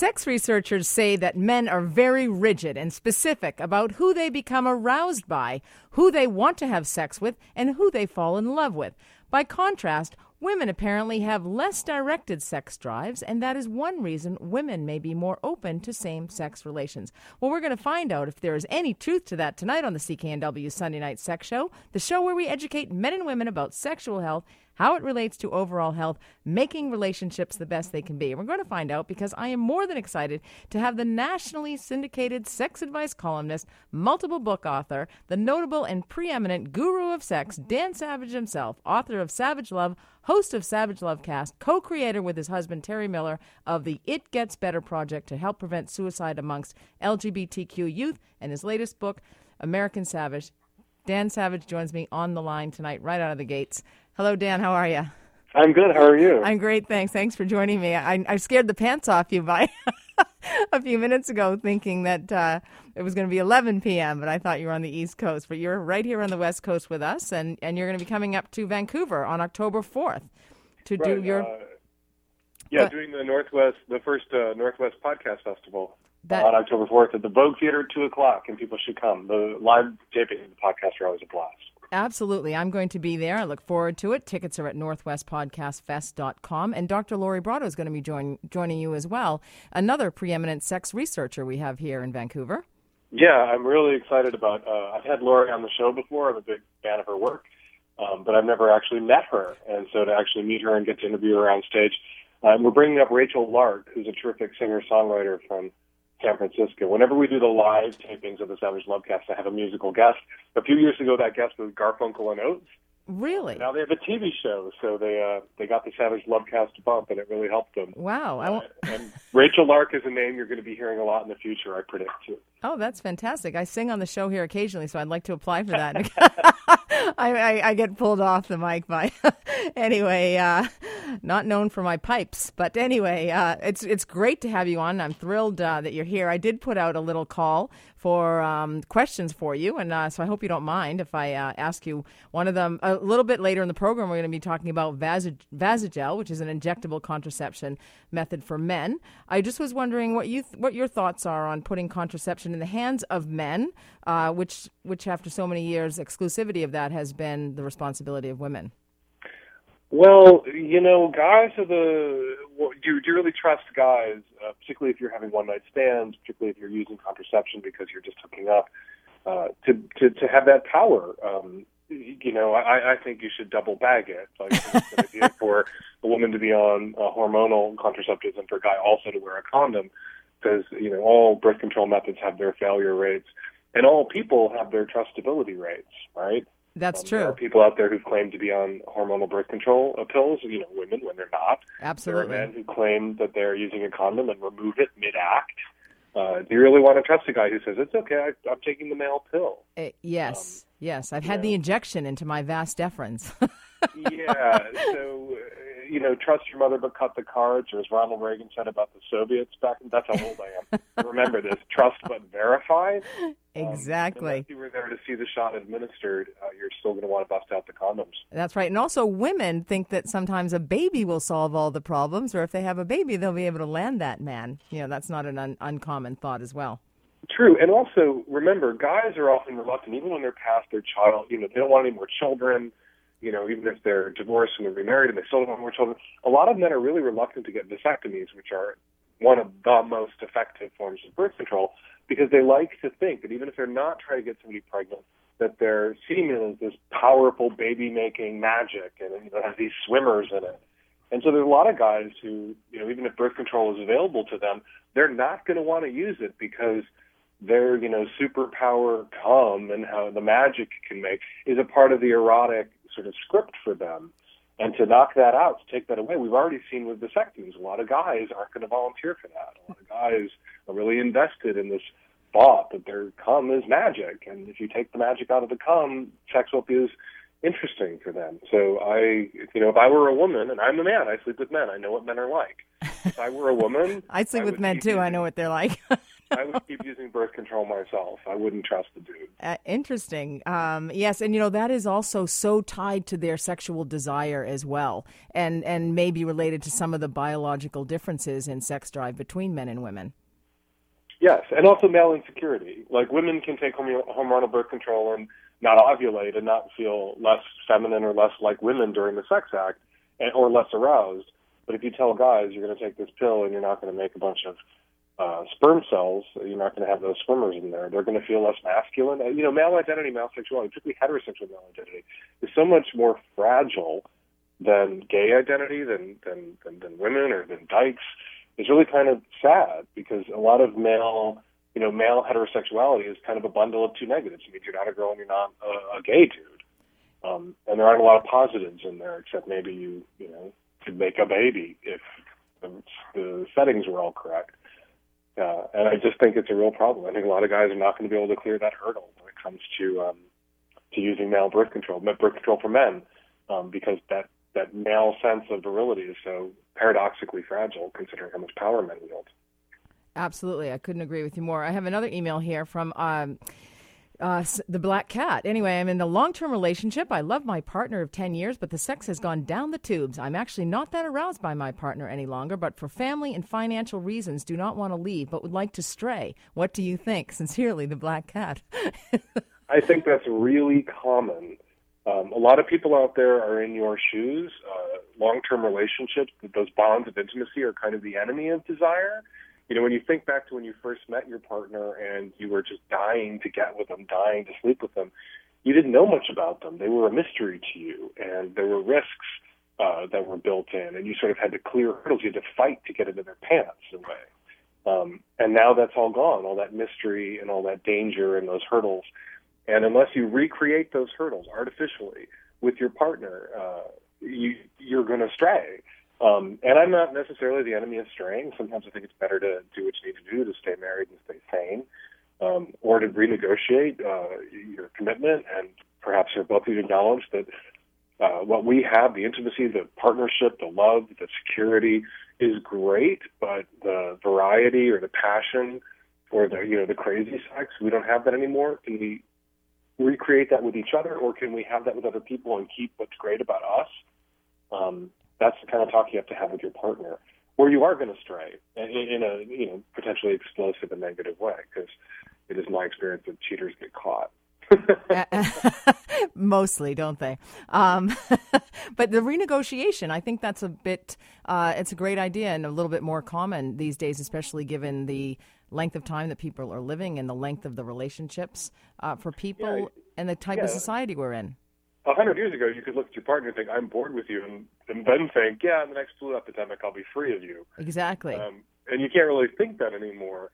Sex researchers say that men are very rigid and specific about who they become aroused by, who they want to have sex with, and who they fall in love with. By contrast, Women apparently have less directed sex drives, and that is one reason women may be more open to same sex relations. Well, we're going to find out if there is any truth to that tonight on the CKNW Sunday Night Sex Show, the show where we educate men and women about sexual health how it relates to overall health, making relationships the best they can be. We're going to find out because I am more than excited to have the nationally syndicated sex advice columnist, multiple book author, the notable and preeminent guru of sex, Dan Savage himself, author of Savage Love, host of Savage Love Cast, co creator with his husband Terry Miller of the It Gets Better Project to help prevent suicide amongst LGBTQ youth, and his latest book, American Savage. Dan Savage joins me on the line tonight, right out of the gates. Hello, Dan. How are you? I'm good. How are you? I'm great. Thanks. Thanks for joining me. I, I scared the pants off you by a few minutes ago, thinking that uh, it was going to be 11 p.m., but I thought you were on the East Coast. But you're right here on the West Coast with us, and, and you're going to be coming up to Vancouver on October 4th to right, do your. Uh, yeah, but, doing the Northwest, the first uh, Northwest Podcast Festival that, on October 4th at the Vogue Theater at 2 o'clock, and people should come. The live taping of the podcast are always a blast. Absolutely. I'm going to be there. I look forward to it. Tickets are at northwestpodcastfest.com. And Dr. Lori Brotto is going to be join, joining you as well, another preeminent sex researcher we have here in Vancouver. Yeah, I'm really excited about uh, I've had Lori on the show before. I'm a big fan of her work, um, but I've never actually met her. And so to actually meet her and get to interview her on stage, um, we're bringing up Rachel Lark, who's a terrific singer-songwriter from San Francisco. Whenever we do the live tapings of the Savage Lovecast, I have a musical guest. A few years ago, that guest was Garfunkel and Oates. Really? Now they have a TV show, so they uh, they got the Savage Lovecast to bump, and it really helped them. Wow! I won't... uh, and Rachel Lark is a name you're going to be hearing a lot in the future, I predict. Too. Oh, that's fantastic! I sing on the show here occasionally, so I'd like to apply for that. I, I, I, get pulled off the mic by anyway. Uh, not known for my pipes, but anyway, uh, it's it's great to have you on. I'm thrilled uh, that you're here. I did put out a little call for um, questions for you, and uh, so I hope you don't mind if I uh, ask you one of them a little bit later in the program. We're going to be talking about Vasalgel, which is an injectable contraception method for men. I just was wondering what you th- what your thoughts are on putting contraception in the hands of men, uh, which which after so many years exclusivity of that has been the responsibility of women. Well, you know, guys are the. Well, do, do you really trust guys, uh, particularly if you're having one night stands, particularly if you're using contraception because you're just hooking up, uh, to to to have that power? Um, you know, I, I think you should double bag it. Like it's an idea for a woman to be on uh, hormonal contraceptives and for a guy also to wear a condom, because you know all birth control methods have their failure rates, and all people have their trustability rates, right? That's um, true. There are people out there who claim to be on hormonal birth control uh, pills, you know, women when they're not. Absolutely. There are men who claim that they're using a condom and remove it mid-act. Uh, do you really want to trust a guy who says, it's okay, I, I'm taking the male pill? Uh, yes, um, yes. I've had the injection into my vas deferens. yeah, so you know, trust your mother but cut the cards, or as Ronald Reagan said about the Soviets back. That's how old I am. Remember this: trust but verify. Exactly. Um, you were there to see the shot administered, uh, you're still going to want to bust out the condoms. That's right. And also, women think that sometimes a baby will solve all the problems, or if they have a baby, they'll be able to land that man. You know, that's not an un- uncommon thought as well. True, and also remember, guys are often reluctant, even when they're past their child. You know, they don't want any more children you know, even if they're divorced and they're remarried and they still don't want more children, a lot of men are really reluctant to get vasectomies, which are one of the most effective forms of birth control, because they like to think that even if they're not trying to get somebody pregnant, that their semen is this powerful baby-making magic, and know, has these swimmers in it. And so there's a lot of guys who, you know, even if birth control is available to them, they're not going to want to use it because their, you know, superpower come and how the magic can make is a part of the erotic sort of script for them. And to knock that out, to take that away, we've already seen with vasectomies, a lot of guys aren't going to volunteer for that. A lot of guys are really invested in this thought that their cum is magic, and if you take the magic out of the cum, sex won't be as interesting for them. So I, you know, if I were a woman, and I'm a man, I sleep with men, I know what men are like. If I were a woman, I sleep I with men too. I know what they're like. I would keep using birth control myself. I wouldn't trust the dude. Uh, interesting. Um, yes, and you know that is also so tied to their sexual desire as well, and and maybe related to some of the biological differences in sex drive between men and women. Yes, and also male insecurity. Like women can take hormonal birth control and not ovulate and not feel less feminine or less like women during the sex act, and, or less aroused. But if you tell guys you're going to take this pill and you're not going to make a bunch of uh, sperm cells, you're not going to have those swimmers in there. They're going to feel less masculine. Uh, you know, male identity, male sexuality, particularly heterosexual male identity, is so much more fragile than gay identity, than than than, than women or than dykes. It's really kind of sad because a lot of male, you know, male heterosexuality is kind of a bundle of two negatives. It means you're not a girl and you're not a, a gay dude. Um, and there aren't a lot of positives in there, except maybe you, you know, could make a baby if the, the settings were all correct. Uh, and I just think it's a real problem. I think a lot of guys are not going to be able to clear that hurdle when it comes to um, to using male birth control, birth control for men, um, because that that male sense of virility is so paradoxically fragile, considering how much power men wield. Absolutely, I couldn't agree with you more. I have another email here from. Um, uh, the black cat. Anyway, I'm in a long term relationship. I love my partner of 10 years, but the sex has gone down the tubes. I'm actually not that aroused by my partner any longer, but for family and financial reasons, do not want to leave, but would like to stray. What do you think? Sincerely, the black cat. I think that's really common. Um, a lot of people out there are in your shoes. Uh, long term relationships, those bonds of intimacy are kind of the enemy of desire you know, when you think back to when you first met your partner and you were just dying to get with them, dying to sleep with them, you didn't know much about them. They were a mystery to you, and there were risks uh, that were built in, and you sort of had to clear hurdles. You had to fight to get into their pants in a way. Um, and now that's all gone, all that mystery and all that danger and those hurdles. And unless you recreate those hurdles artificially with your partner, uh, you, you're going to stray. Um, and I'm not necessarily the enemy of straying. Sometimes I think it's better to do what you need to do to stay married and stay sane, um, or to renegotiate uh, your commitment and perhaps you're both acknowledge that uh, what we have, the intimacy, the partnership, the love, the security is great, but the variety or the passion or the you know the crazy sex, we don't have that anymore. Can we recreate that with each other, or can we have that with other people and keep what's great about us? Um, that's the kind of talk you have to have with your partner, or you are going to stray in, a you know potentially explosive and negative way. Because it is my experience that cheaters get caught. Mostly, don't they? Um, but the renegotiation, I think that's a bit, uh, it's a great idea and a little bit more common these days, especially given the length of time that people are living and the length of the relationships uh, for people yeah, and the type yeah. of society we're in a hundred years ago, you could look at your partner and think, "I'm bored with you," and, and then think, "Yeah, in the next flu epidemic, I'll be free of you." Exactly. Um, and you can't really think that anymore.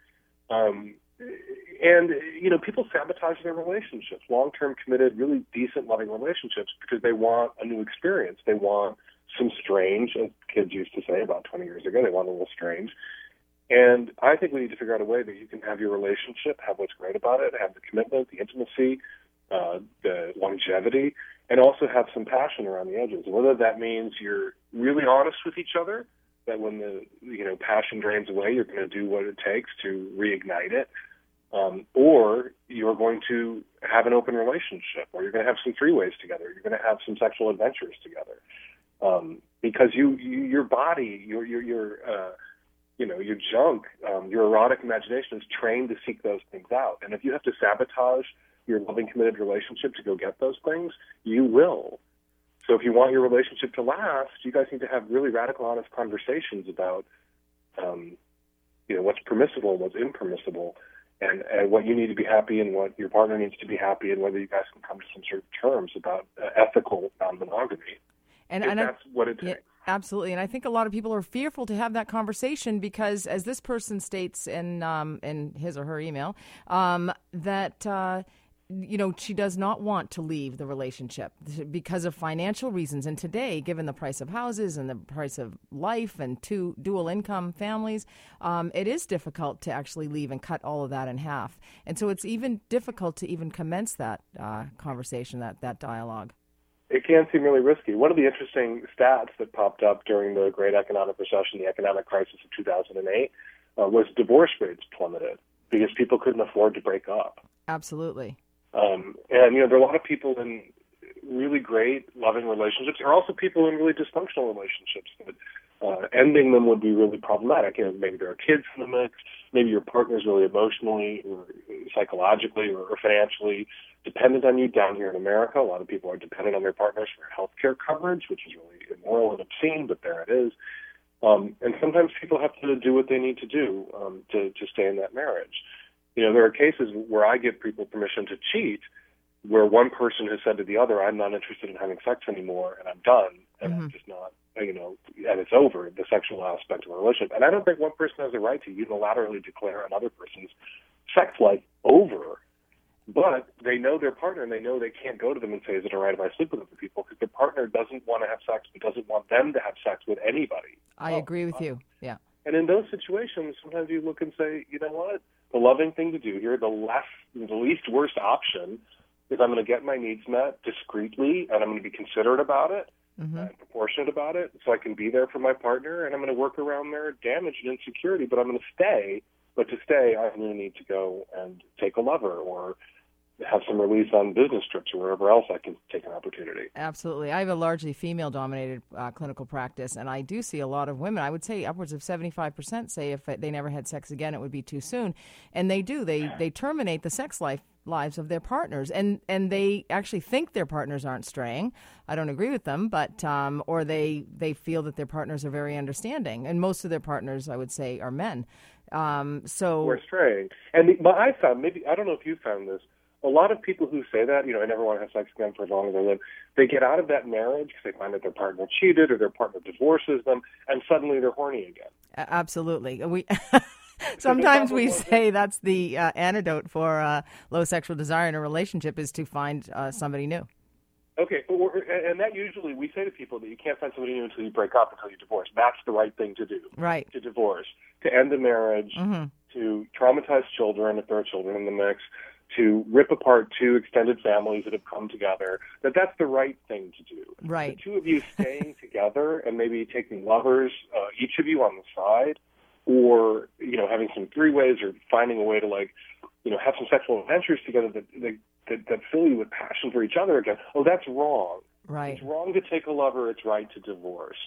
Um, and you know, people sabotage their relationships, long-term, committed, really decent, loving relationships, because they want a new experience. They want some strange, as kids used to say about 20 years ago. They want a little strange. And I think we need to figure out a way that you can have your relationship, have what's great about it, have the commitment, the intimacy, uh, the longevity, and also have some passion around the edges. Whether that means you're really honest with each other, that when the you know passion drains away, you're going to do what it takes to reignite it, um, or you're going to have an open relationship, or you're going to have some three ways together. You're going to have some sexual adventures together, um, because you, you your body, your your your uh, you know your junk, um, your erotic imagination is trained to seek those things out, and if you have to sabotage your loving, committed relationship to go get those things, you will. So if you want your relationship to last, you guys need to have really radical, honest conversations about, um, you know, what's permissible and what's impermissible, and, and what you need to be happy and what your partner needs to be happy, and whether you guys can come to some sort of terms about uh, ethical non-monogamy. And, and that's I, what it takes. Yeah. Absolutely, and I think a lot of people are fearful to have that conversation because, as this person states in um, in his or her email, um, that uh, you know, she does not want to leave the relationship because of financial reasons. And today, given the price of houses and the price of life and two dual income families, um, it is difficult to actually leave and cut all of that in half. And so it's even difficult to even commence that uh, conversation, that, that dialogue. It can seem really risky. One of the interesting stats that popped up during the great economic recession, the economic crisis of 2008, uh, was divorce rates plummeted because people couldn't afford to break up. Absolutely. Um, and you know, there are a lot of people in really great, loving relationships. There are also people in really dysfunctional relationships that uh, ending them would be really problematic. You know, maybe there are kids in the mix. Maybe your partner is really emotionally or psychologically or, or financially dependent on you. Down here in America, a lot of people are dependent on their partners for health care coverage, which is really immoral and obscene, but there it is. Um, and sometimes people have to do what they need to do um, to, to stay in that marriage. You know, there are cases where I give people permission to cheat, where one person has said to the other, "I'm not interested in having sex anymore, and I'm done, and mm-hmm. I'm just not, you know, and it's over the sexual aspect of a relationship." And I don't think one person has the right to unilaterally declare another person's sex life over but they know their partner and they know they can't go to them and say, is it all right if I sleep with other people? Because their partner doesn't want to have sex but doesn't want them to have sex with anybody. I oh, agree with uh, you. Yeah. And in those situations, sometimes you look and say, you know what? The loving thing to do here, the less, the least worst option is I'm going to get my needs met discreetly and I'm going to be considerate about it mm-hmm. and proportionate about it so I can be there for my partner and I'm going to work around their damage and insecurity, but I'm going to stay. But to stay, I'm going to need to go and take a lover or have some release on business trips or wherever else I can take an opportunity. Absolutely. I have a largely female dominated uh, clinical practice, and I do see a lot of women. I would say upwards of 75% say if they never had sex again, it would be too soon. And they do. They, they terminate the sex life lives of their partners and and they actually think their partners aren't straying i don't agree with them but um, or they they feel that their partners are very understanding and most of their partners i would say are men um, so we're straying and the, but i found maybe i don't know if you found this a lot of people who say that, you know, I never want to have sex again for as long as I live, they get out of that marriage because they find that their partner cheated or their partner divorces them, and suddenly they're horny again. Absolutely. We. Sometimes we say that's the uh, antidote for uh, low sexual desire in a relationship is to find uh, somebody new. Okay, and that usually we say to people that you can't find somebody new until you break up, until you divorce. That's the right thing to do. Right. To divorce, to end the marriage, mm-hmm. to traumatize children if there are children in the mix, to rip apart two extended families that have come together, that that's the right thing to do. Right. The two of you staying together and maybe taking lovers, uh, each of you on the side, or you know having some three ways or finding a way to like, you know, have some sexual adventures together that that, that, that fill you with passion for each other again. Oh, that's wrong. Right. It's wrong to take a lover. It's right to divorce.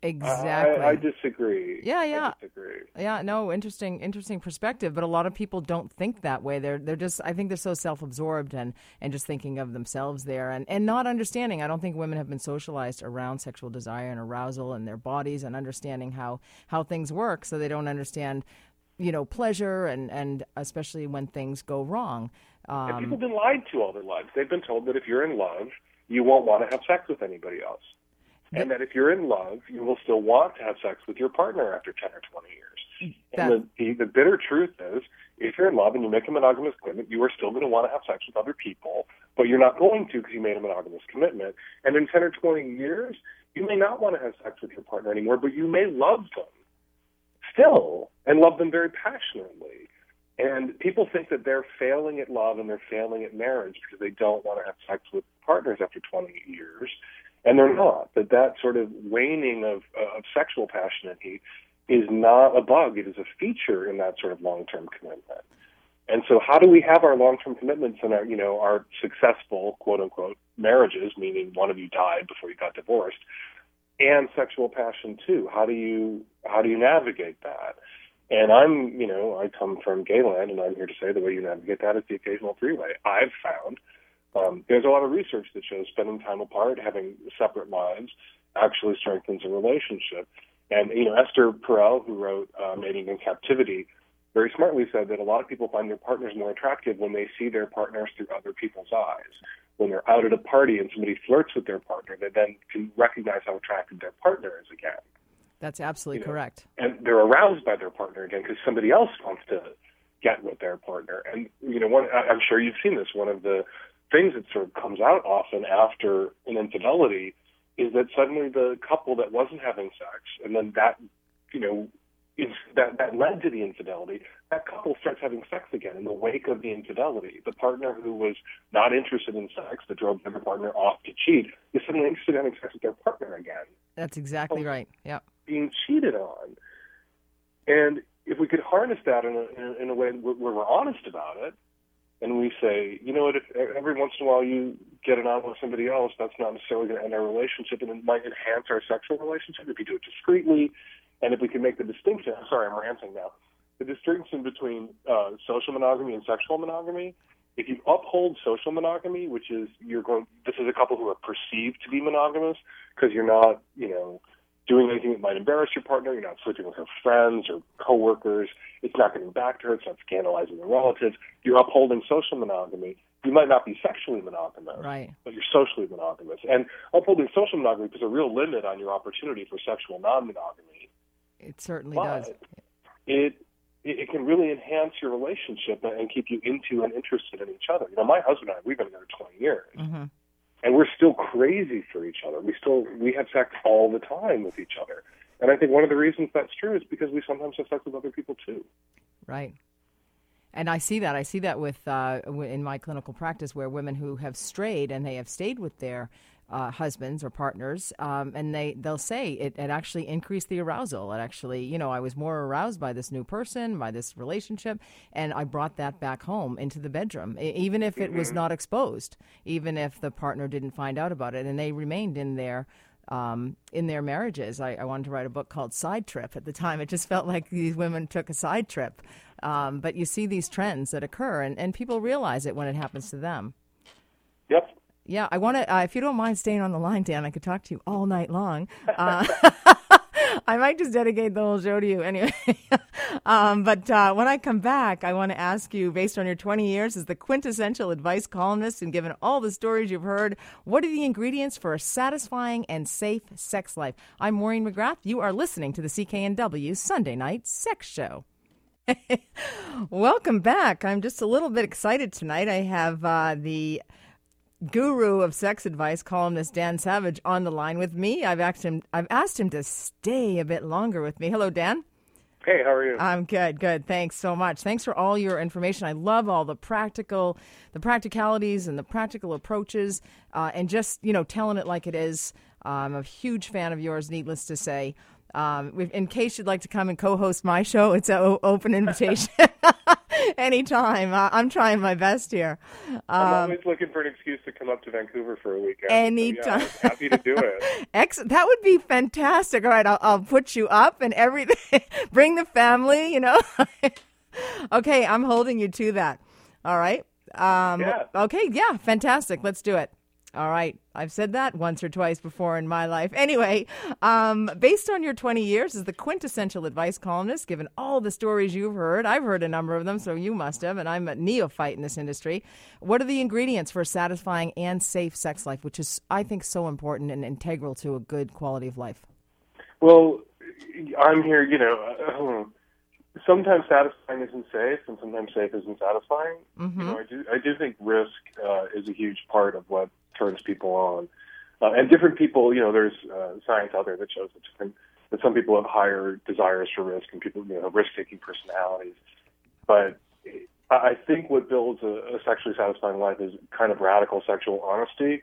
Exactly. I, I, disagree. Yeah, yeah. I disagree. Yeah, no, interesting, interesting perspective. But a lot of people don't think that way. They're they're just. I think they're so self-absorbed and and just thinking of themselves there and and not understanding. I don't think women have been socialized around sexual desire and arousal and their bodies and understanding how how things work. So they don't understand, you know, pleasure and and especially when things go wrong. Um, and people have been lied to all their lives. They've been told that if you're in love, you won't want to have sex with anybody else and that if you're in love, you will still want to have sex with your partner after 10 or 20 years. That, and the, the, the bitter truth is, if you're in love and you make a monogamous commitment, you are still going to want to have sex with other people, but you're not going to because you made a monogamous commitment. And in 10 or 20 years, you may not want to have sex with your partner anymore, but you may love them still and love them very passionately. And people think that they're failing at love and they're failing at marriage because they don't want to have sex with partners after 20 years and they're not. That that sort of waning of, uh, of sexual passion and heat is not a bug; it is a feature in that sort of long-term commitment. And so, how do we have our long-term commitments and our, you know, our successful quote unquote marriages, meaning one of you died before you got divorced, and sexual passion too? How do you how do you navigate that? And I'm, you know, I come from gayland, and I'm here to say the way you navigate that is the occasional three-way. I've found um, there's a lot of research that shows spending time apart, having separate lives, actually strengthens a relationship. And you know, Esther Perel, who wrote uh, Mating in Captivity, very smartly said that a lot of people find their partners more attractive when they see their partners through other people's eyes. When they're out at a party and somebody flirts with their partner, they then can recognize how attractive their partner is again. That's absolutely you know, correct. And they're aroused by their partner again because somebody else wants to get with their partner. And you know, one I'm sure you've seen this. One of the things that sort of comes out often after an infidelity is that suddenly the couple that wasn't having sex and then that you know is that that led to the infidelity that couple starts having sex again in the wake of the infidelity. The partner who was not interested in sex that drove their partner off to cheat is suddenly interested in having sex with their partner again. That's exactly right. Yeah being cheated on. And if we could harness that in a, in a way where we're honest about it, and we say, you know what, if every once in a while you get it on with somebody else, that's not necessarily going to end our relationship, and it might enhance our sexual relationship if you do it discreetly, and if we can make the distinction. Sorry, I'm ranting now. The distinction between uh, social monogamy and sexual monogamy. If you uphold social monogamy, which is you're going, this is a couple who are perceived to be monogamous because you're not, you know, doing anything that might embarrass your partner. You're not sleeping with her friends or coworkers. It's not getting back to her. It's not scandalizing your relatives. You're upholding social monogamy. You might not be sexually monogamous, right. but you're socially monogamous. And upholding social monogamy puts a real limit on your opportunity for sexual non-monogamy. It certainly but does. It, it can really enhance your relationship and keep you into and interested in each other. You know, my husband and I, we've been together 20 years. Mm-hmm and we're still crazy for each other. We still we have sex all the time with each other. And I think one of the reasons that's true is because we sometimes have sex with other people too. Right. And I see that. I see that with uh, in my clinical practice where women who have strayed and they have stayed with their uh, husbands or partners, um, and they they'll say it, it actually increased the arousal. It actually, you know, I was more aroused by this new person, by this relationship, and I brought that back home into the bedroom, even if it was mm-hmm. not exposed, even if the partner didn't find out about it, and they remained in their um, in their marriages. I, I, wanted to write a book called Side Trip at the time. It just felt like these women took a side trip. Um, but you see these trends that occur, and, and people realize it when it happens to them. Yep. Yeah, I want to. Uh, if you don't mind staying on the line, Dan, I could talk to you all night long. Uh, I might just dedicate the whole show to you anyway. um, but uh, when I come back, I want to ask you, based on your 20 years as the quintessential advice columnist and given all the stories you've heard, what are the ingredients for a satisfying and safe sex life? I'm Maureen McGrath. You are listening to the CKNW Sunday Night Sex Show. Welcome back. I'm just a little bit excited tonight. I have uh, the guru of sex advice, columnist Dan Savage, on the line with me. I've asked him. I've asked him to stay a bit longer with me. Hello, Dan. Hey, how are you? I'm good, good. Thanks so much. Thanks for all your information. I love all the practical, the practicalities and the practical approaches, uh, and just you know telling it like it is. Uh, I'm a huge fan of yours. Needless to say. Um, in case you'd like to come and co-host my show, it's an open invitation. Anytime. Uh, I'm trying my best here. Um, I'm always looking for an excuse to come up to Vancouver for a weekend. Anytime. So, yeah, happy to do it. Ex- that would be fantastic. All right, I'll, I'll put you up and everything. Bring the family, you know. okay, I'm holding you to that. All right. Um, yeah. Okay, yeah, fantastic. Let's do it. All right. I've said that once or twice before in my life. Anyway, um, based on your 20 years as the quintessential advice columnist, given all the stories you've heard, I've heard a number of them, so you must have, and I'm a neophyte in this industry. What are the ingredients for a satisfying and safe sex life, which is, I think, so important and integral to a good quality of life? Well, I'm here, you know. Uh, sometimes satisfying isn't safe, and sometimes safe isn't satisfying. Mm-hmm. You know, I do I do think risk uh, is a huge part of what turns people on. Uh, and different people, you know, there's uh, science out there that shows that different that some people have higher desires for risk, and people, you know, risk-taking personalities. But I think what builds a, a sexually satisfying life is kind of radical sexual honesty,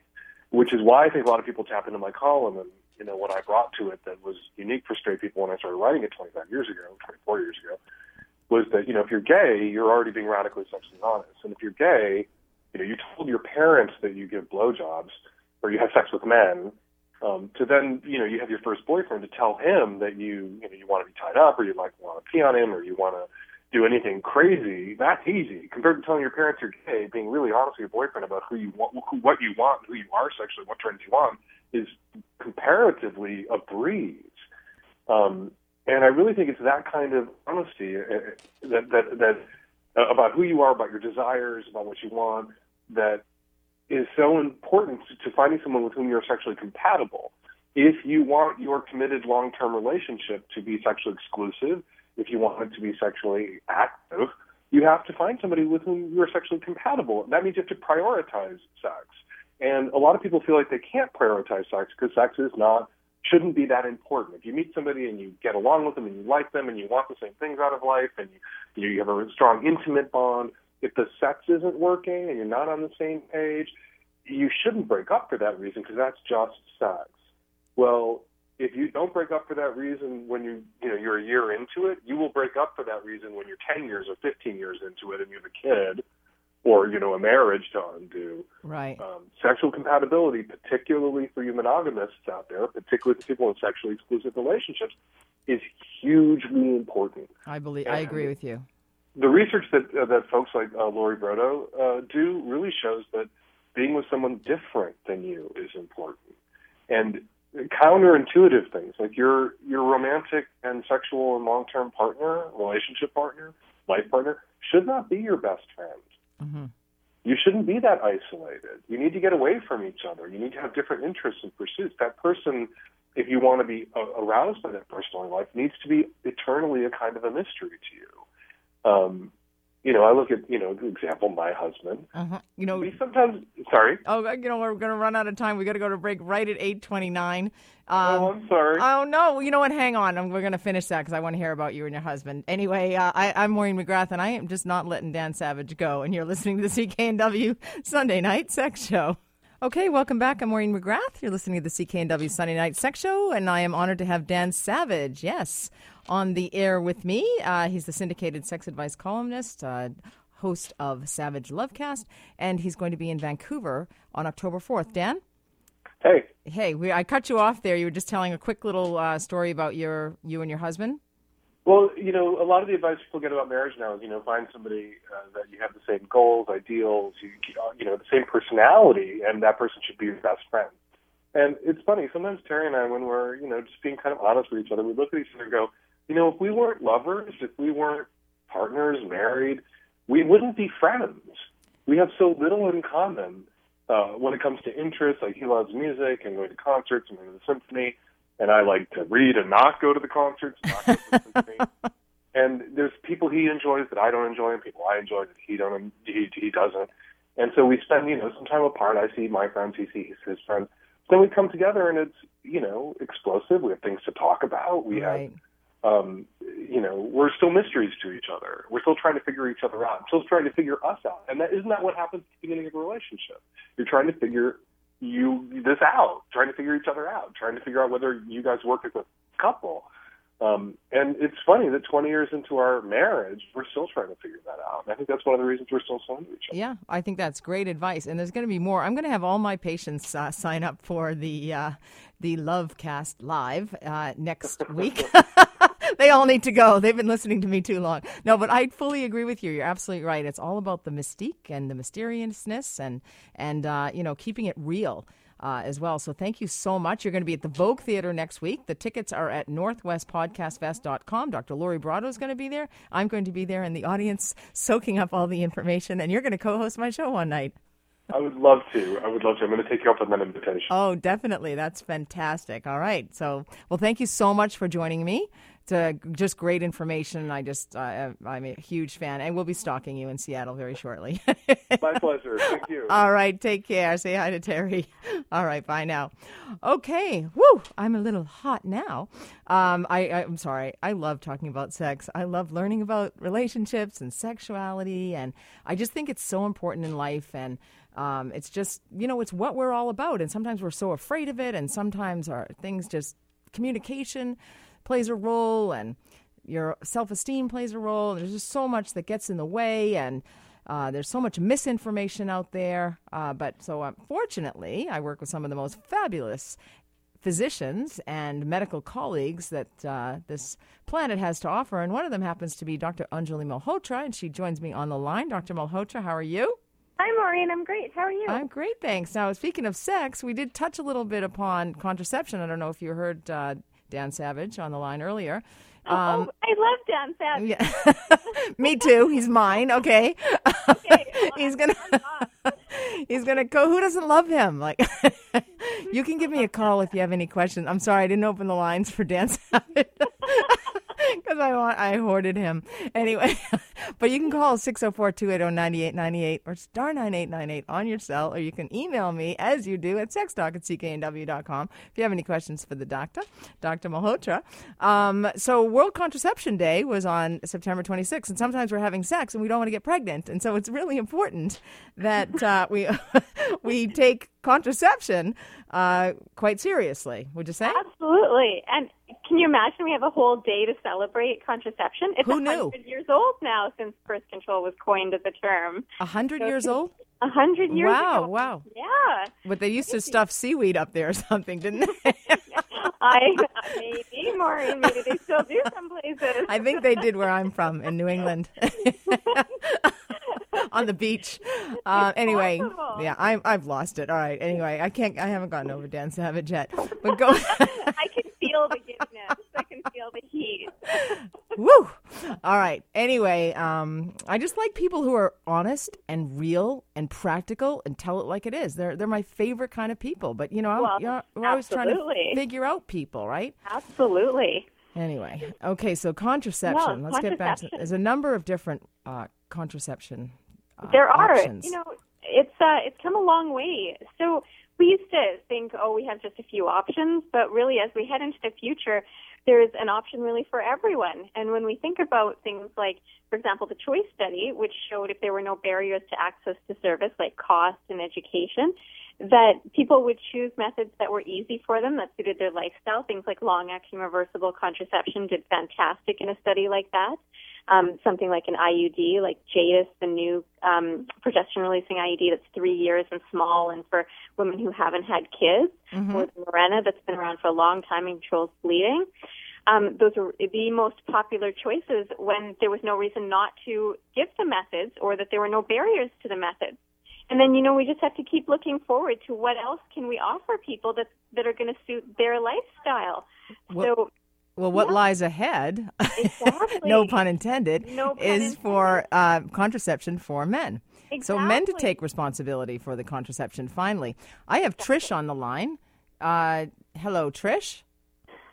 which is why I think a lot of people tap into my column and you know what I brought to it that was unique for straight people when I started writing it 25 years ago, 24 years ago, was that you know if you're gay, you're already being radically sexually honest, and if you're gay, you know you told your parents that you give blowjobs or you have sex with men, um, to then you know you have your first boyfriend to tell him that you you know you want to be tied up or you like want to pee on him or you want to do anything crazy, that's easy compared to telling your parents you're gay, being really honest with your boyfriend about who you want, who, what you want, who you are sexually, what trends you want, is comparatively a breeze. Um, and I really think it's that kind of honesty uh, that that that uh, about who you are, about your desires, about what you want, that is so important to, finding someone with whom you're sexually compatible. If you want your committed long-term relationship to be sexually exclusive, if you want it to be sexually active, you have to find somebody with whom you are sexually compatible. That means you have to prioritize sex. And a lot of people feel like they can't prioritize sex because sex is not shouldn't be that important. If you meet somebody and you get along with them and you like them and you want the same things out of life and you, you have a strong intimate bond, if the sex isn't working and you're not on the same page, you shouldn't break up for that reason because that's just sex. Well, if you don't break up for that reason when you you know you're a year into it, you will break up for that reason when you're 10 years or 15 years into it and you have a kid or you know a marriage to undo. Right. Um, sexual compatibility, particularly for you monogamists out there, particularly for people in sexually exclusive relationships, is hugely important. I believe I agree with you. The research that uh, that folks like uh, Lori Brotto uh, do really shows that being with someone different than you is important, and counterintuitive things like your your romantic and sexual and long term partner, relationship partner, life partner should not be your best friend. Mm-hmm. You shouldn't be that isolated. You need to get away from each other. You need to have different interests and pursuits. That person, if you want to be uh, aroused by that person in life, needs to be eternally a kind of a mystery to you. Um, you know, I look at, you know, the example, my husband. Uh-huh. You know, we sometimes, sorry. Oh, you know, we're going to run out of time. We got to go to break right at 829. Um, oh, I'm sorry. Oh, no. You know what? Hang on. We're going to finish that because I want to hear about you and your husband. Anyway, uh, I, I'm Maureen McGrath, and I am just not letting Dan Savage go. And you're listening to the CKNW Sunday Night Sex Show. Okay, welcome back. I'm Maureen McGrath. You're listening to the CKNW Sunday Night Sex Show, and I am honored to have Dan Savage, yes, on the air with me. Uh, he's the syndicated sex advice columnist, uh, host of Savage Lovecast, and he's going to be in Vancouver on October 4th. Dan? Hey. Hey, we, I cut you off there. You were just telling a quick little uh, story about your you and your husband. Well, you know, a lot of the advice people get about marriage now is, you know, find somebody uh, that you have the same goals, ideals, you, you know, the same personality, and that person should be your best friend. And it's funny, sometimes Terry and I, when we're, you know, just being kind of honest with each other, we look at each other and go, you know, if we weren't lovers, if we weren't partners, married, we wouldn't be friends. We have so little in common uh, when it comes to interests. Like he loves music and going to concerts and going to the symphony, and I like to read and not go to the concerts, not go to the symphony. And there's people he enjoys that I don't enjoy, and people I enjoy that he don't he he doesn't. And so we spend you know some time apart. I see my friends, he sees his friends. Then we come together, and it's you know explosive. We have things to talk about. We right. have um, you know, we're still mysteries to each other. We're still trying to figure each other out. We're still trying to figure us out. And that isn't that what happens at the beginning of a relationship? You're trying to figure you this out, trying to figure each other out, trying to figure out whether you guys work as a couple. Um, and it's funny that 20 years into our marriage, we're still trying to figure that out. And I think that's one of the reasons we're still so into each other. Yeah, I think that's great advice. And there's going to be more. I'm going to have all my patients uh, sign up for the uh, the Lovecast live uh, next week. they all need to go. They've been listening to me too long. No, but I fully agree with you. You're absolutely right. It's all about the mystique and the mysteriousness and and uh, you know keeping it real uh, as well. So thank you so much. You're going to be at the Vogue Theater next week. The tickets are at northwestpodcastfest.com. Dr. Lori Brotto is going to be there. I'm going to be there in the audience soaking up all the information, and you're going to co host my show one night. I would love to. I would love to. I'm going to take you up on that invitation. Oh, definitely. That's fantastic. All right. So, well, thank you so much for joining me. Uh, just great information. I just, uh, I'm a huge fan, and we'll be stalking you in Seattle very shortly. My pleasure. Thank you. All right, take care. Say hi to Terry. All right, bye now. Okay, woo, I'm a little hot now. Um, I, I'm sorry. I love talking about sex. I love learning about relationships and sexuality, and I just think it's so important in life. And um, it's just, you know, it's what we're all about. And sometimes we're so afraid of it, and sometimes our things just communication plays a role and your self esteem plays a role. There's just so much that gets in the way, and uh, there's so much misinformation out there. Uh, but so, unfortunately, I work with some of the most fabulous physicians and medical colleagues that uh, this planet has to offer. And one of them happens to be Dr. Anjali Malhotra, and she joins me on the line. Dr. Malhotra, how are you? Hi, Maureen. I'm great. How are you? I'm great, thanks. Now, speaking of sex, we did touch a little bit upon contraception. I don't know if you heard uh, Dan Savage on the line earlier. Um, oh, I love Dan Savage. Yeah. Me too. He's mine. Okay. Okay, well, he's gonna. he's gonna go. Who doesn't love him? Like, you can give me a call if you have any questions. I'm sorry, I didn't open the lines for Dan Savage because I want I hoarded him anyway. but you can call 604-280-9898 or star 9898 on your cell, or you can email me as you do at sextalk at cknw.com if you have any questions for the doctor, Dr. Malhotra. Um, so World Contraception Day was on September 26th, and sometimes we're having sex and we don't want to get pregnant, and so it's really important that uh, we we take contraception uh, quite seriously. Would you say? Absolutely. And can you imagine we have a whole day to celebrate contraception? It's Who knew? 100 years old now since birth control was coined as a term. A hundred years old? A hundred years Wow, ago. wow. Yeah. But they used to stuff seaweed up there or something, didn't they? I maybe Maureen, maybe they still do some places. I think they did where I'm from in New England. On the beach. Uh, anyway, possible. yeah, I, I've lost it. All right. Anyway, I can't. I haven't gotten over Dan Savage yet. But go. I can feel the giddiness. I can feel the heat. Woo! All right. Anyway, um, I just like people who are honest and real and practical and tell it like it is. They're they're my favorite kind of people. But you know, I'm- Well, you're, we're always trying to figure out people, right? Absolutely. Anyway, okay. So contraception. Well, Let's get back to. contraception. There's a number of different uh, contraception. Uh, There are, options. you know, it's uh, it's come a long way. So we used to think, oh, we have just a few options, but really, as we head into the future, there's an option really for everyone. And when we think about things like, for example, the choice study, which showed if there were no barriers to access to service like cost and education, that people would choose methods that were easy for them, that suited their lifestyle. Things like long-acting reversible contraception did fantastic in a study like that um, something like an IUD, like Jaydess, the new um, progesterone-releasing IUD that's three years and small, and for women who haven't had kids, or the Mirena that's been around for a long time and controls bleeding. Um, those are the most popular choices when there was no reason not to give the methods or that there were no barriers to the methods. And then, you know, we just have to keep looking forward to what else can we offer people that that are going to suit their lifestyle. Well, so Well, what Yeah. lies ahead, Exactly. no pun intended, No pun is intended. for uh, contraception for men. So men to take responsibility for the contraception. Finally, I have Trish on the line. Uh, hello, Trish.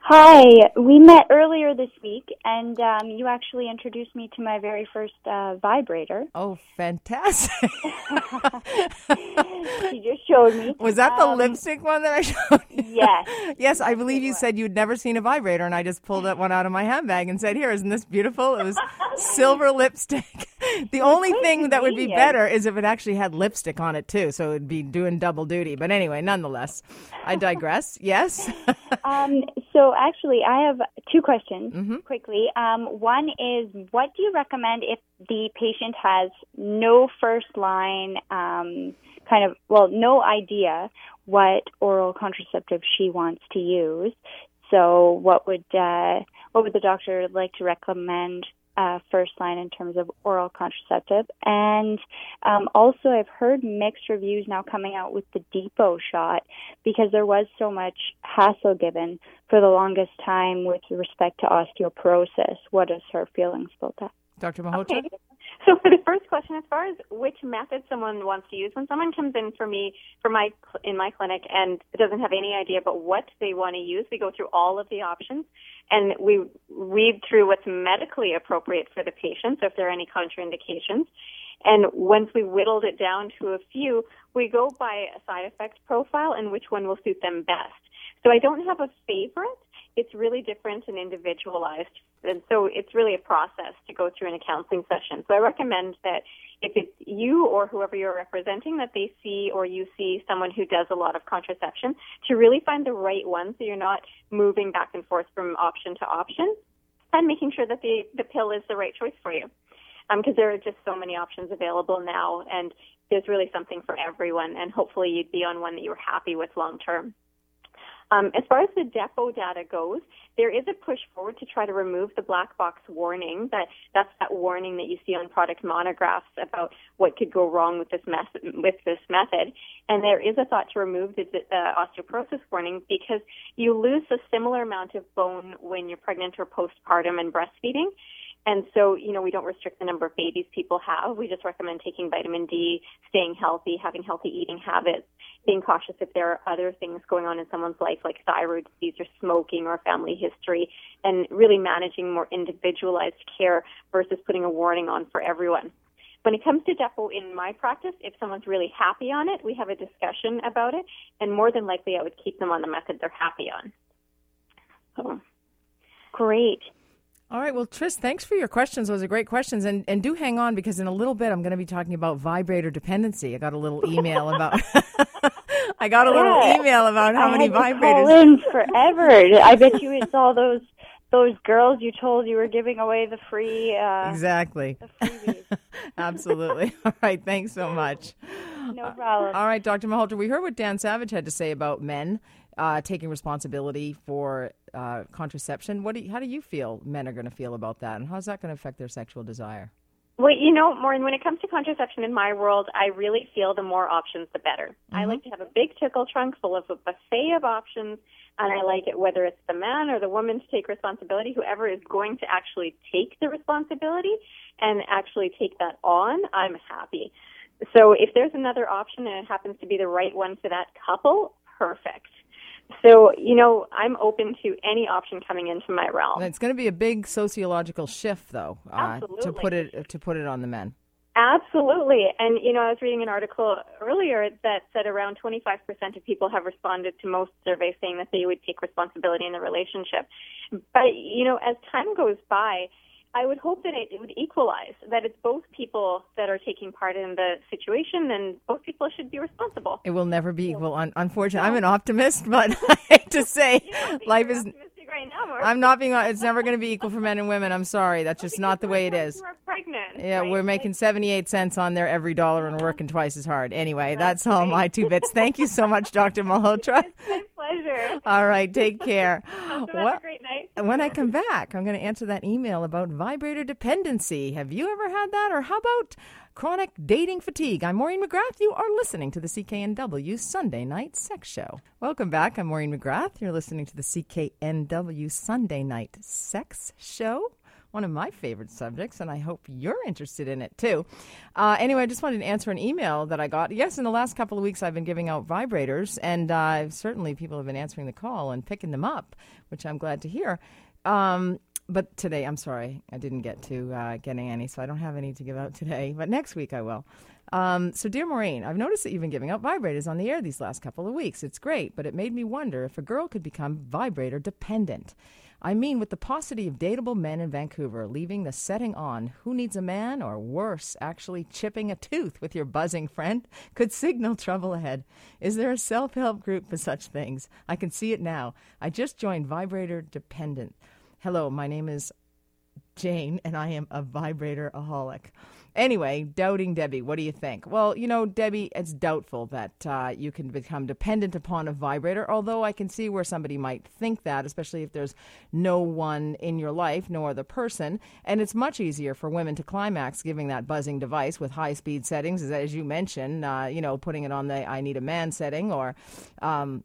Hi, we met earlier this week, and um, you actually introduced me to my very first uh, vibrator. Oh, fantastic! She just showed me. Was that the Um, lipstick one that I showed you? Yes. yes, I believe you said you'd never seen a vibrator, and I just pulled that one out of my handbag and said, "Here, isn't this beautiful?" It was silver lipstick. The only thing that would be better is if it actually had lipstick on it too, so it'd be doing double duty. But anyway, nonetheless, I digress. Yes. Um, so actually, I have two questions Mm-hmm. quickly. Um, one is, what do you recommend if the patient has no first line, um, kind of, well, no idea what oral contraceptive she wants to use? So, what would uh, what would the doctor like to recommend uh, first line in terms of oral contraceptive? And um, also, I've heard mixed reviews now coming out with the Depot shot because there was so much hassle given for the longest time with respect to osteoporosis. What is her feelings about that? Dr. Malhotra? Okay. So for the first question, as far as which method someone wants to use, when someone comes in for me, for my in my clinic, and doesn't have any idea about what they want to use, we go through all of the options, and we read through what's medically appropriate for the patient. So if there are any contraindications, and once we whittled it down to a few, we go by a side effect profile and which one will suit them best. So I don't have a favorite. It's really different and individualized. And so it's really a process to go through in a counseling session. So I recommend that if it's you or whoever you're representing, that they see or you see someone who does a lot of contraception to really find the right one so you're not moving back and forth from option to option and making sure that the, the pill is the right choice for you. Um, because there are just so many options available now, and there's really something for everyone. And hopefully, you'd be on one that you're happy with long term. Um, as far as the depot data goes, there is a push forward to try to remove the black box warning. That that's that warning that you see on product monographs about what could go wrong with this method. With this method, and there is a thought to remove the osteoporosis warning because you lose a similar amount of bone when you're pregnant or postpartum and breastfeeding. And so, you know, we don't restrict the number of babies people have. We just recommend taking vitamin D, staying healthy, having healthy eating habits, being cautious if there are other things going on in someone's life like thyroid disease or smoking or family history, and really managing more individualized care versus putting a warning on for everyone. When it comes to Depo in my practice, if someone's really happy on it, we have a discussion about it, and more than likely I would keep them on the method they're happy on. So. Great. All right. Well, Tris, thanks for your questions. Those are great questions. And, and do hang on because in a little bit I'm going to be talking about vibrator dependency. I got a little email about. I got a little Yeah. email about how I many had to Call vibrators. in forever. I bet you it's all those those girls you told you were giving away the free uh, Exactly. the freebies. Absolutely. All right. Thanks so much. No problem. All right, Dr. Malhotra, we heard what Dan Savage had to say about men uh, taking responsibility for uh, contraception. What do you, how do you feel men are going to feel about that, and how's that going to affect their sexual desire? Well, you know, Maureen, when it comes to contraception in my world, I really feel the more options, the better. I like to have a big tickle trunk full of a buffet of options, and I like it whether it's the man or the woman to take responsibility, whoever is going to actually take the responsibility and actually take that on, I'm happy. So if there's another option and it happens to be the right one for that couple, perfect. So, you know, I'm open to any option coming into my realm. And it's going to be a big sociological shift, though, uh, to put it to put it on the men. Absolutely. And, you know, I was reading an article earlier that said around 25% of people have responded to most surveys saying that they would take responsibility in the relationship. But, you know, as time goes by, I would hope that it, it would equalize, that it's both people that are taking part in the situation and both people should be responsible. It will never be equal. Un- unfortunately, I'm an optimist, but I hate to say, life is. optimistic right now. I'm not being. It's never going to be equal for men and women. I'm sorry. That's just not the way it is. We're pregnant. Yeah, right? we're making 78 cents on their every dollar and working twice as hard. Anyway, that's all my two bits. Thank you so much, Dr. Malhotra. My pleasure. All right, take care. Have a great night. when I come back, I'm going to answer that email about vibrator dependency. Have you ever had that? Or how about chronic dating fatigue? I'm Maureen McGrath. You are listening to the CKNW Sunday Night Sex Show. Welcome back. I'm Maureen McGrath. You're listening to the CKNW Sunday Night Sex Show. One of my favorite subjects, and I hope you're interested in it too. Uh, anyway, I just wanted to answer an email that I got. Yes, in the last couple of weeks, I've been giving out vibrators, and uh, certainly people have been answering the call and picking them up, which I'm glad to hear. Um, but today, I'm sorry, I didn't get to uh, getting any, so I don't have any to give out today. But next week I will. Um, so, dear Maureen, I've noticed that you've been giving out vibrators on the air these last couple of weeks. It's great, but it made me wonder if a girl could become vibrator dependent. I mean, with the paucity of dateable men in Vancouver leaving the setting on, who needs a man, or worse, actually chipping a tooth with your buzzing friend, could signal trouble ahead. Is there a self help group for such things? I can see it now. I just joined Vibrator Dependent. Hello, my name is Jane, and I am a vibrator aholic. Anyway, doubting Debbie, what do you think? Well, you know, Debbie, it's doubtful that uh, you can become dependent upon a vibrator, although I can see where somebody might think that, especially if there's no one in your life, no other person. And it's much easier for women to climax giving that buzzing device with high speed settings, as, you mentioned, uh, you know, putting it on the I need a man setting or. Um,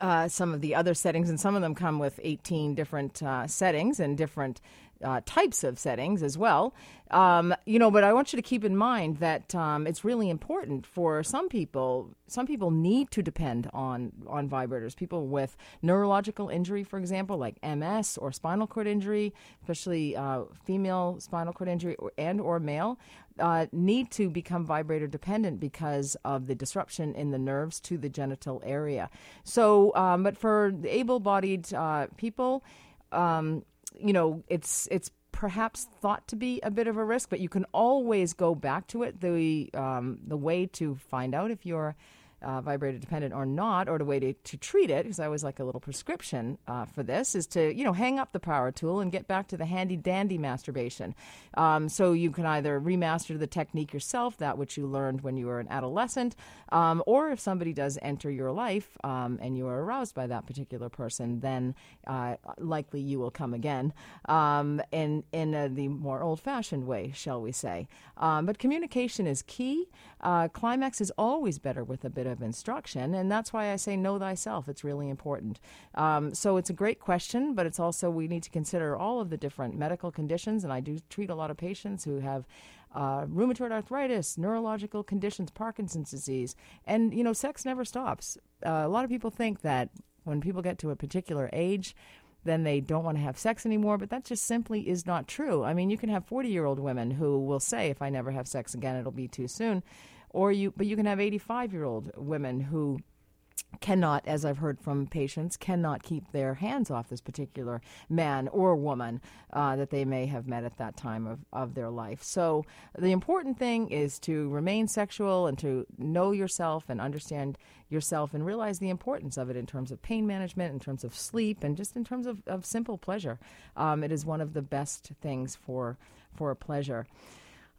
uh, some of the other settings, and some of them come with 18 different uh, settings and different uh, types of settings as well. Um, you know, but I want you to keep in mind that um, it's really important for some people. Some people need to depend on on vibrators. People with neurological injury, for example, like MS or spinal cord injury, especially uh, female spinal cord injury and or male, uh, need to become vibrator dependent because of the disruption in the nerves to the genital area. So, um, but for the able-bodied uh, people, um, you know, it's it's perhaps thought to be a bit of a risk, but you can always go back to it. The um, the way to find out if you're uh, vibrator dependent or not, or the way to, to treat it, because I always like a little prescription uh, for this, is to you know hang up the power tool and get back to the handy dandy masturbation. Um, so you can either remaster the technique yourself, that which you learned when you were an adolescent, um, or if somebody does enter your life um, and you are aroused by that particular person, then uh, likely you will come again um, in in the more old-fashioned way, shall we say? Um, but communication is key. Uh, climax is always better with a bit of of instruction. And that's why I say know thyself. It's really important. Um, so it's a great question, but it's also we need to consider all of the different medical conditions. And I do treat a lot of patients who have uh, rheumatoid arthritis, neurological conditions, Parkinson's disease. And, you know, sex never stops. Uh, a lot of people think that when people get to a particular age, then they don't want to have sex anymore, but that just simply is not true. I mean, you can have 40 year old women who will say, if I never have sex again, it'll be too soon. Or you, but you can have 85 year old women who cannot, as I've heard from patients, cannot keep their hands off this particular man or woman uh, that they may have met at that time of, of their life. So the important thing is to remain sexual and to know yourself and understand yourself and realize the importance of it in terms of pain management, in terms of sleep, and just in terms of, of simple pleasure. Um, it is one of the best things for, for pleasure.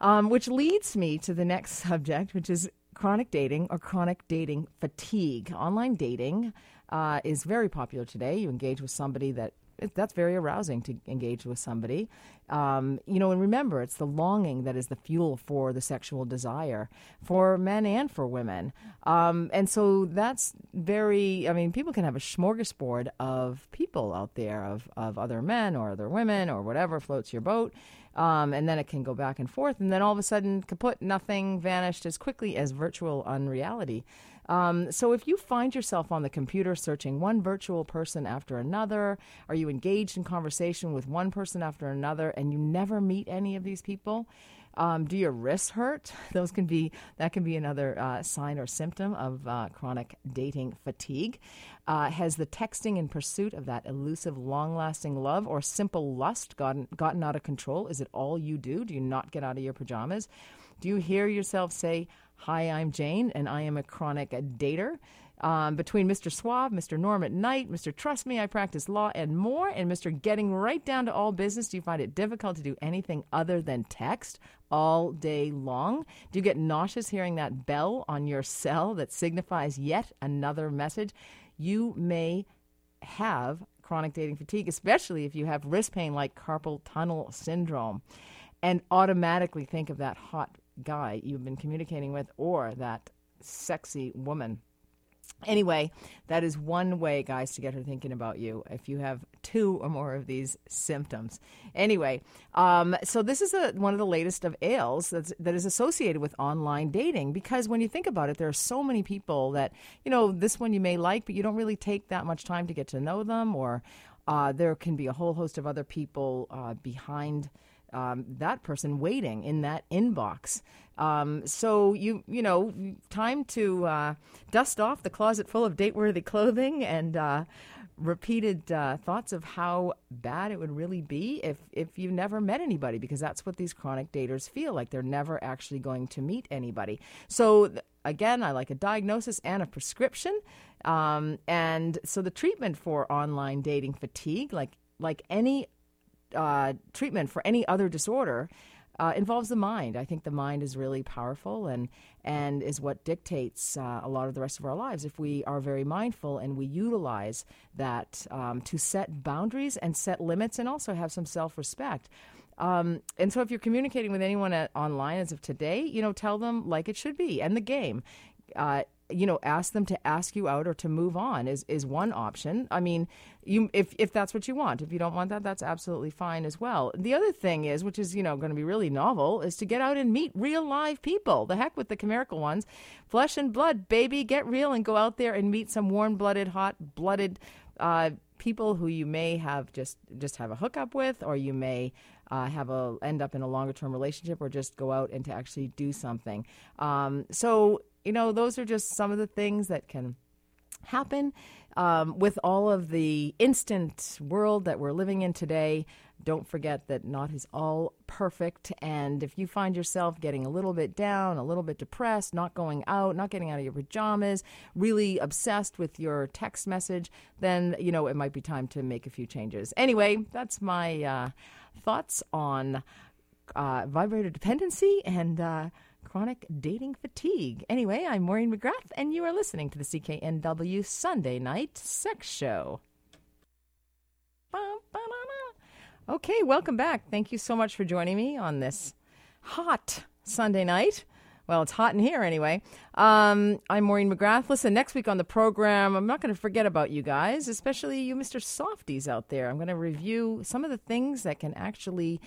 Um, which leads me to the next subject, which is chronic dating or chronic dating fatigue. Online dating uh, is very popular today. You engage with somebody that that's very arousing to engage with somebody. Um, you know, and remember, it's the longing that is the fuel for the sexual desire for men and for women. Um, and so that's very, I mean, people can have a smorgasbord of people out there, of, of other men or other women or whatever floats your boat. Um, and then it can go back and forth, and then all of a sudden, kaput, nothing vanished as quickly as virtual unreality. Um, so if you find yourself on the computer searching one virtual person after another, are you engaged in conversation with one person after another, and you never meet any of these people? Um, do your wrists hurt? Those can be that can be another uh, sign or symptom of uh, chronic dating fatigue. Uh, has the texting in pursuit of that elusive, long-lasting love or simple lust gotten gotten out of control? Is it all you do? Do you not get out of your pajamas? Do you hear yourself say, "Hi, I'm Jane, and I am a chronic dater"? Um, between Mr. Suave, Mr. Norm at night, Mr. Trust Me, I practice law, and more, and Mr. Getting right down to all business, do you find it difficult to do anything other than text all day long? Do you get nauseous hearing that bell on your cell that signifies yet another message? You may have chronic dating fatigue, especially if you have wrist pain like carpal tunnel syndrome, and automatically think of that hot guy you've been communicating with or that sexy woman Anyway, that is one way, guys, to get her thinking about you if you have two or more of these symptoms. Anyway, um, so this is a, one of the latest of ails that's, that is associated with online dating because when you think about it, there are so many people that, you know, this one you may like, but you don't really take that much time to get to know them, or uh, there can be a whole host of other people uh, behind um, that person waiting in that inbox. Um, so you you know time to uh, dust off the closet full of date worthy clothing and uh, repeated uh, thoughts of how bad it would really be if if you never met anybody because that's what these chronic daters feel like they're never actually going to meet anybody. So th- again, I like a diagnosis and a prescription. Um, and so the treatment for online dating fatigue, like like any uh, treatment for any other disorder uh, involves the mind. I think the mind is really powerful and and is what dictates uh, a lot of the rest of our lives. If we are very mindful and we utilize that um, to set boundaries and set limits, and also have some self respect. Um, and so, if you're communicating with anyone at, online as of today, you know, tell them like it should be. End the game. Uh, you know, ask them to ask you out or to move on is, is one option. I mean, you if if that's what you want. If you don't want that, that's absolutely fine as well. The other thing is, which is you know going to be really novel, is to get out and meet real live people. The heck with the chimerical ones, flesh and blood, baby, get real and go out there and meet some warm blooded, hot blooded. Uh, people who you may have just just have a hookup with, or you may uh, have a end up in a longer term relationship, or just go out and to actually do something. Um, so you know, those are just some of the things that can happen um, with all of the instant world that we're living in today. Don't forget that not is all perfect. And if you find yourself getting a little bit down, a little bit depressed, not going out, not getting out of your pajamas, really obsessed with your text message, then, you know, it might be time to make a few changes. Anyway, that's my uh, thoughts on uh, vibrator dependency and. Uh, chronic dating fatigue. Anyway, I'm Maureen McGrath, and you are listening to the CKNW Sunday Night Sex Show. Okay, welcome back. Thank you so much for joining me on this hot Sunday night Well, it's hot in here anyway. Um, I'm Maureen McGrath. Listen, next week on the program, I'm not going to forget about you guys, especially you, Mr. Softies out there. I'm going to review some of the things that can actually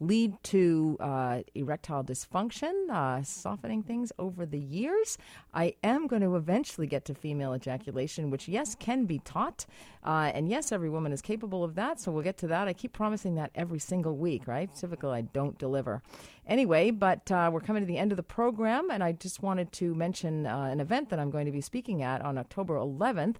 lead to uh, erectile dysfunction, uh, softening things over the years. I am going to eventually get to female ejaculation, which, yes, can be taught. Uh, and yes, every woman is capable of that. So we'll get to that. I keep promising that every single week, right? Typically, I don't deliver. Anyway, but uh, we're coming to the end of the program, and I just wanted to mention uh, an event that I'm going to be speaking at on October 11th.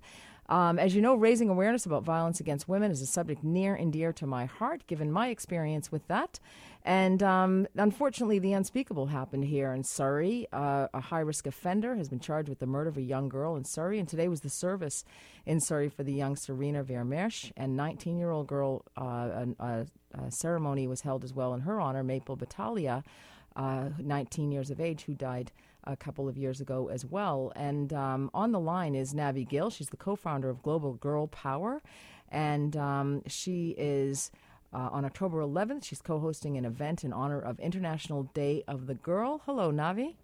Um, as you know, raising awareness about violence against women is a subject near and dear to my heart, given my experience with that. And um, unfortunately, the unspeakable happened here in Surrey. Uh, a high risk offender has been charged with the murder of a young girl in Surrey, and today was the service in Surrey for the young Serena Vermeersch and 19 year old girl. Uh, a, a, a, ceremony was held as well in her honor, Maple Batalia, uh, 19 years of age, who died a couple of years ago as well. And um, on the line is Navi Gill. She's the co founder of Global Girl Power. And um, she is uh, on October 11th. She's co hosting an event in honor of International Day of the Girl. Hello, Navi.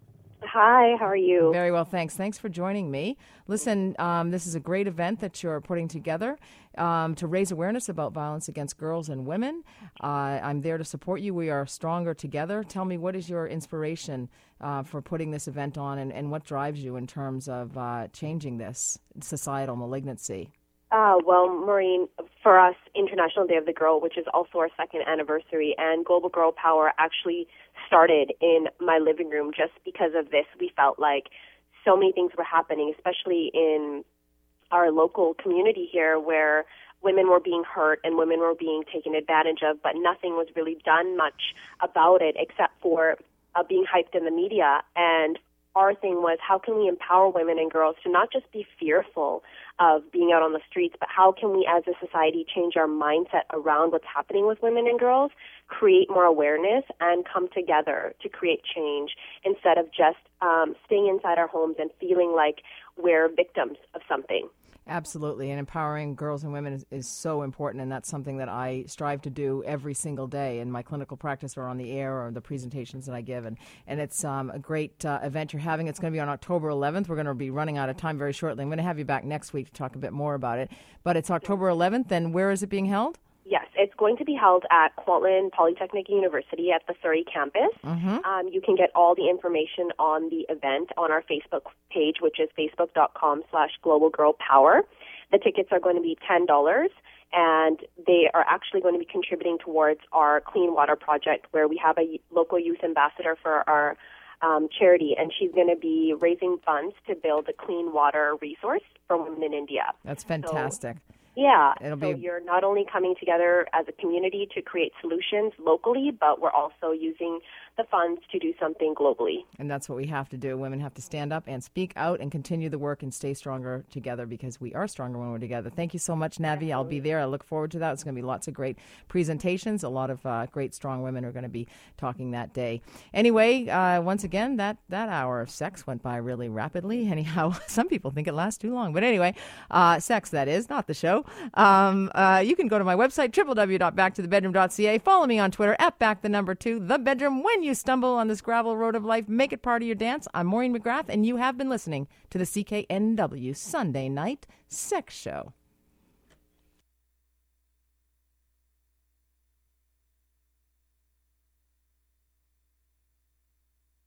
Hi, how are you? Very well, thanks. Thanks for joining me. Listen, um, this is a great event that you're putting together um, to raise awareness about violence against girls and women. Uh, I'm there to support you. We are stronger together. Tell me, what is your inspiration uh, for putting this event on and, and what drives you in terms of uh, changing this societal malignancy? Uh, well, Maureen, for us, International Day of the Girl, which is also our second anniversary, and Global Girl Power actually started in my living room just because of this. We felt like so many things were happening, especially in our local community here, where women were being hurt and women were being taken advantage of, but nothing was really done much about it except for uh, being hyped in the media. And our thing was how can we empower women and girls to not just be fearful of being out on the streets, but how can we as a society change our mindset around what's happening with women and girls, create more awareness, and come together to create change instead of just um, staying inside our homes and feeling like we're victims of something. Absolutely, and empowering girls and women is, is, so important, and that's something that I strive to do every single day in my clinical practice or on the air or the presentations that I give. And, and it's um, a great uh, event you're having. It's going to be on October 11th. We're going to be running out of time very shortly. I'm going to have you back next week to talk a bit more about it. But it's October 11th, and where is it being held? Yes, it's going to be held at Kwantlen Polytechnic University at the Surrey campus. Mm-hmm. Um, you can get all the information on the event on our Facebook page, which is facebook.com slash global girl power. The tickets are going to be $10 and they are actually going to be contributing towards our clean water project where we have a local youth ambassador for our um, charity, and she's going to be raising funds to build a clean water resource for women in India. That's fantastic. So, yeah. It'll so be... you're not only coming together as a community to create solutions locally, but we're also using the funds to do something globally. And that's what we have to do. Women have to stand up and speak out and continue the work and stay stronger together because we are stronger when we're together. Thank you so much, Navi. I'll be there. I look forward to that. It's going to be lots of great presentations. A lot of uh, great, strong women are going to be talking that day. Anyway, uh, once again, that, that hour of sex went by really rapidly. Anyhow, some people think it lasts too long. But anyway, uh, sex, that is, not the show. Um, uh, you can go to my website, www.backtothebedroom.ca. Follow me on Twitter at back the number two, the bedroom. When you stumble on this gravel road of life, make it part of your dance. I'm Maureen McGrath, and you have been listening to the CKNW Sunday Night Sex Show.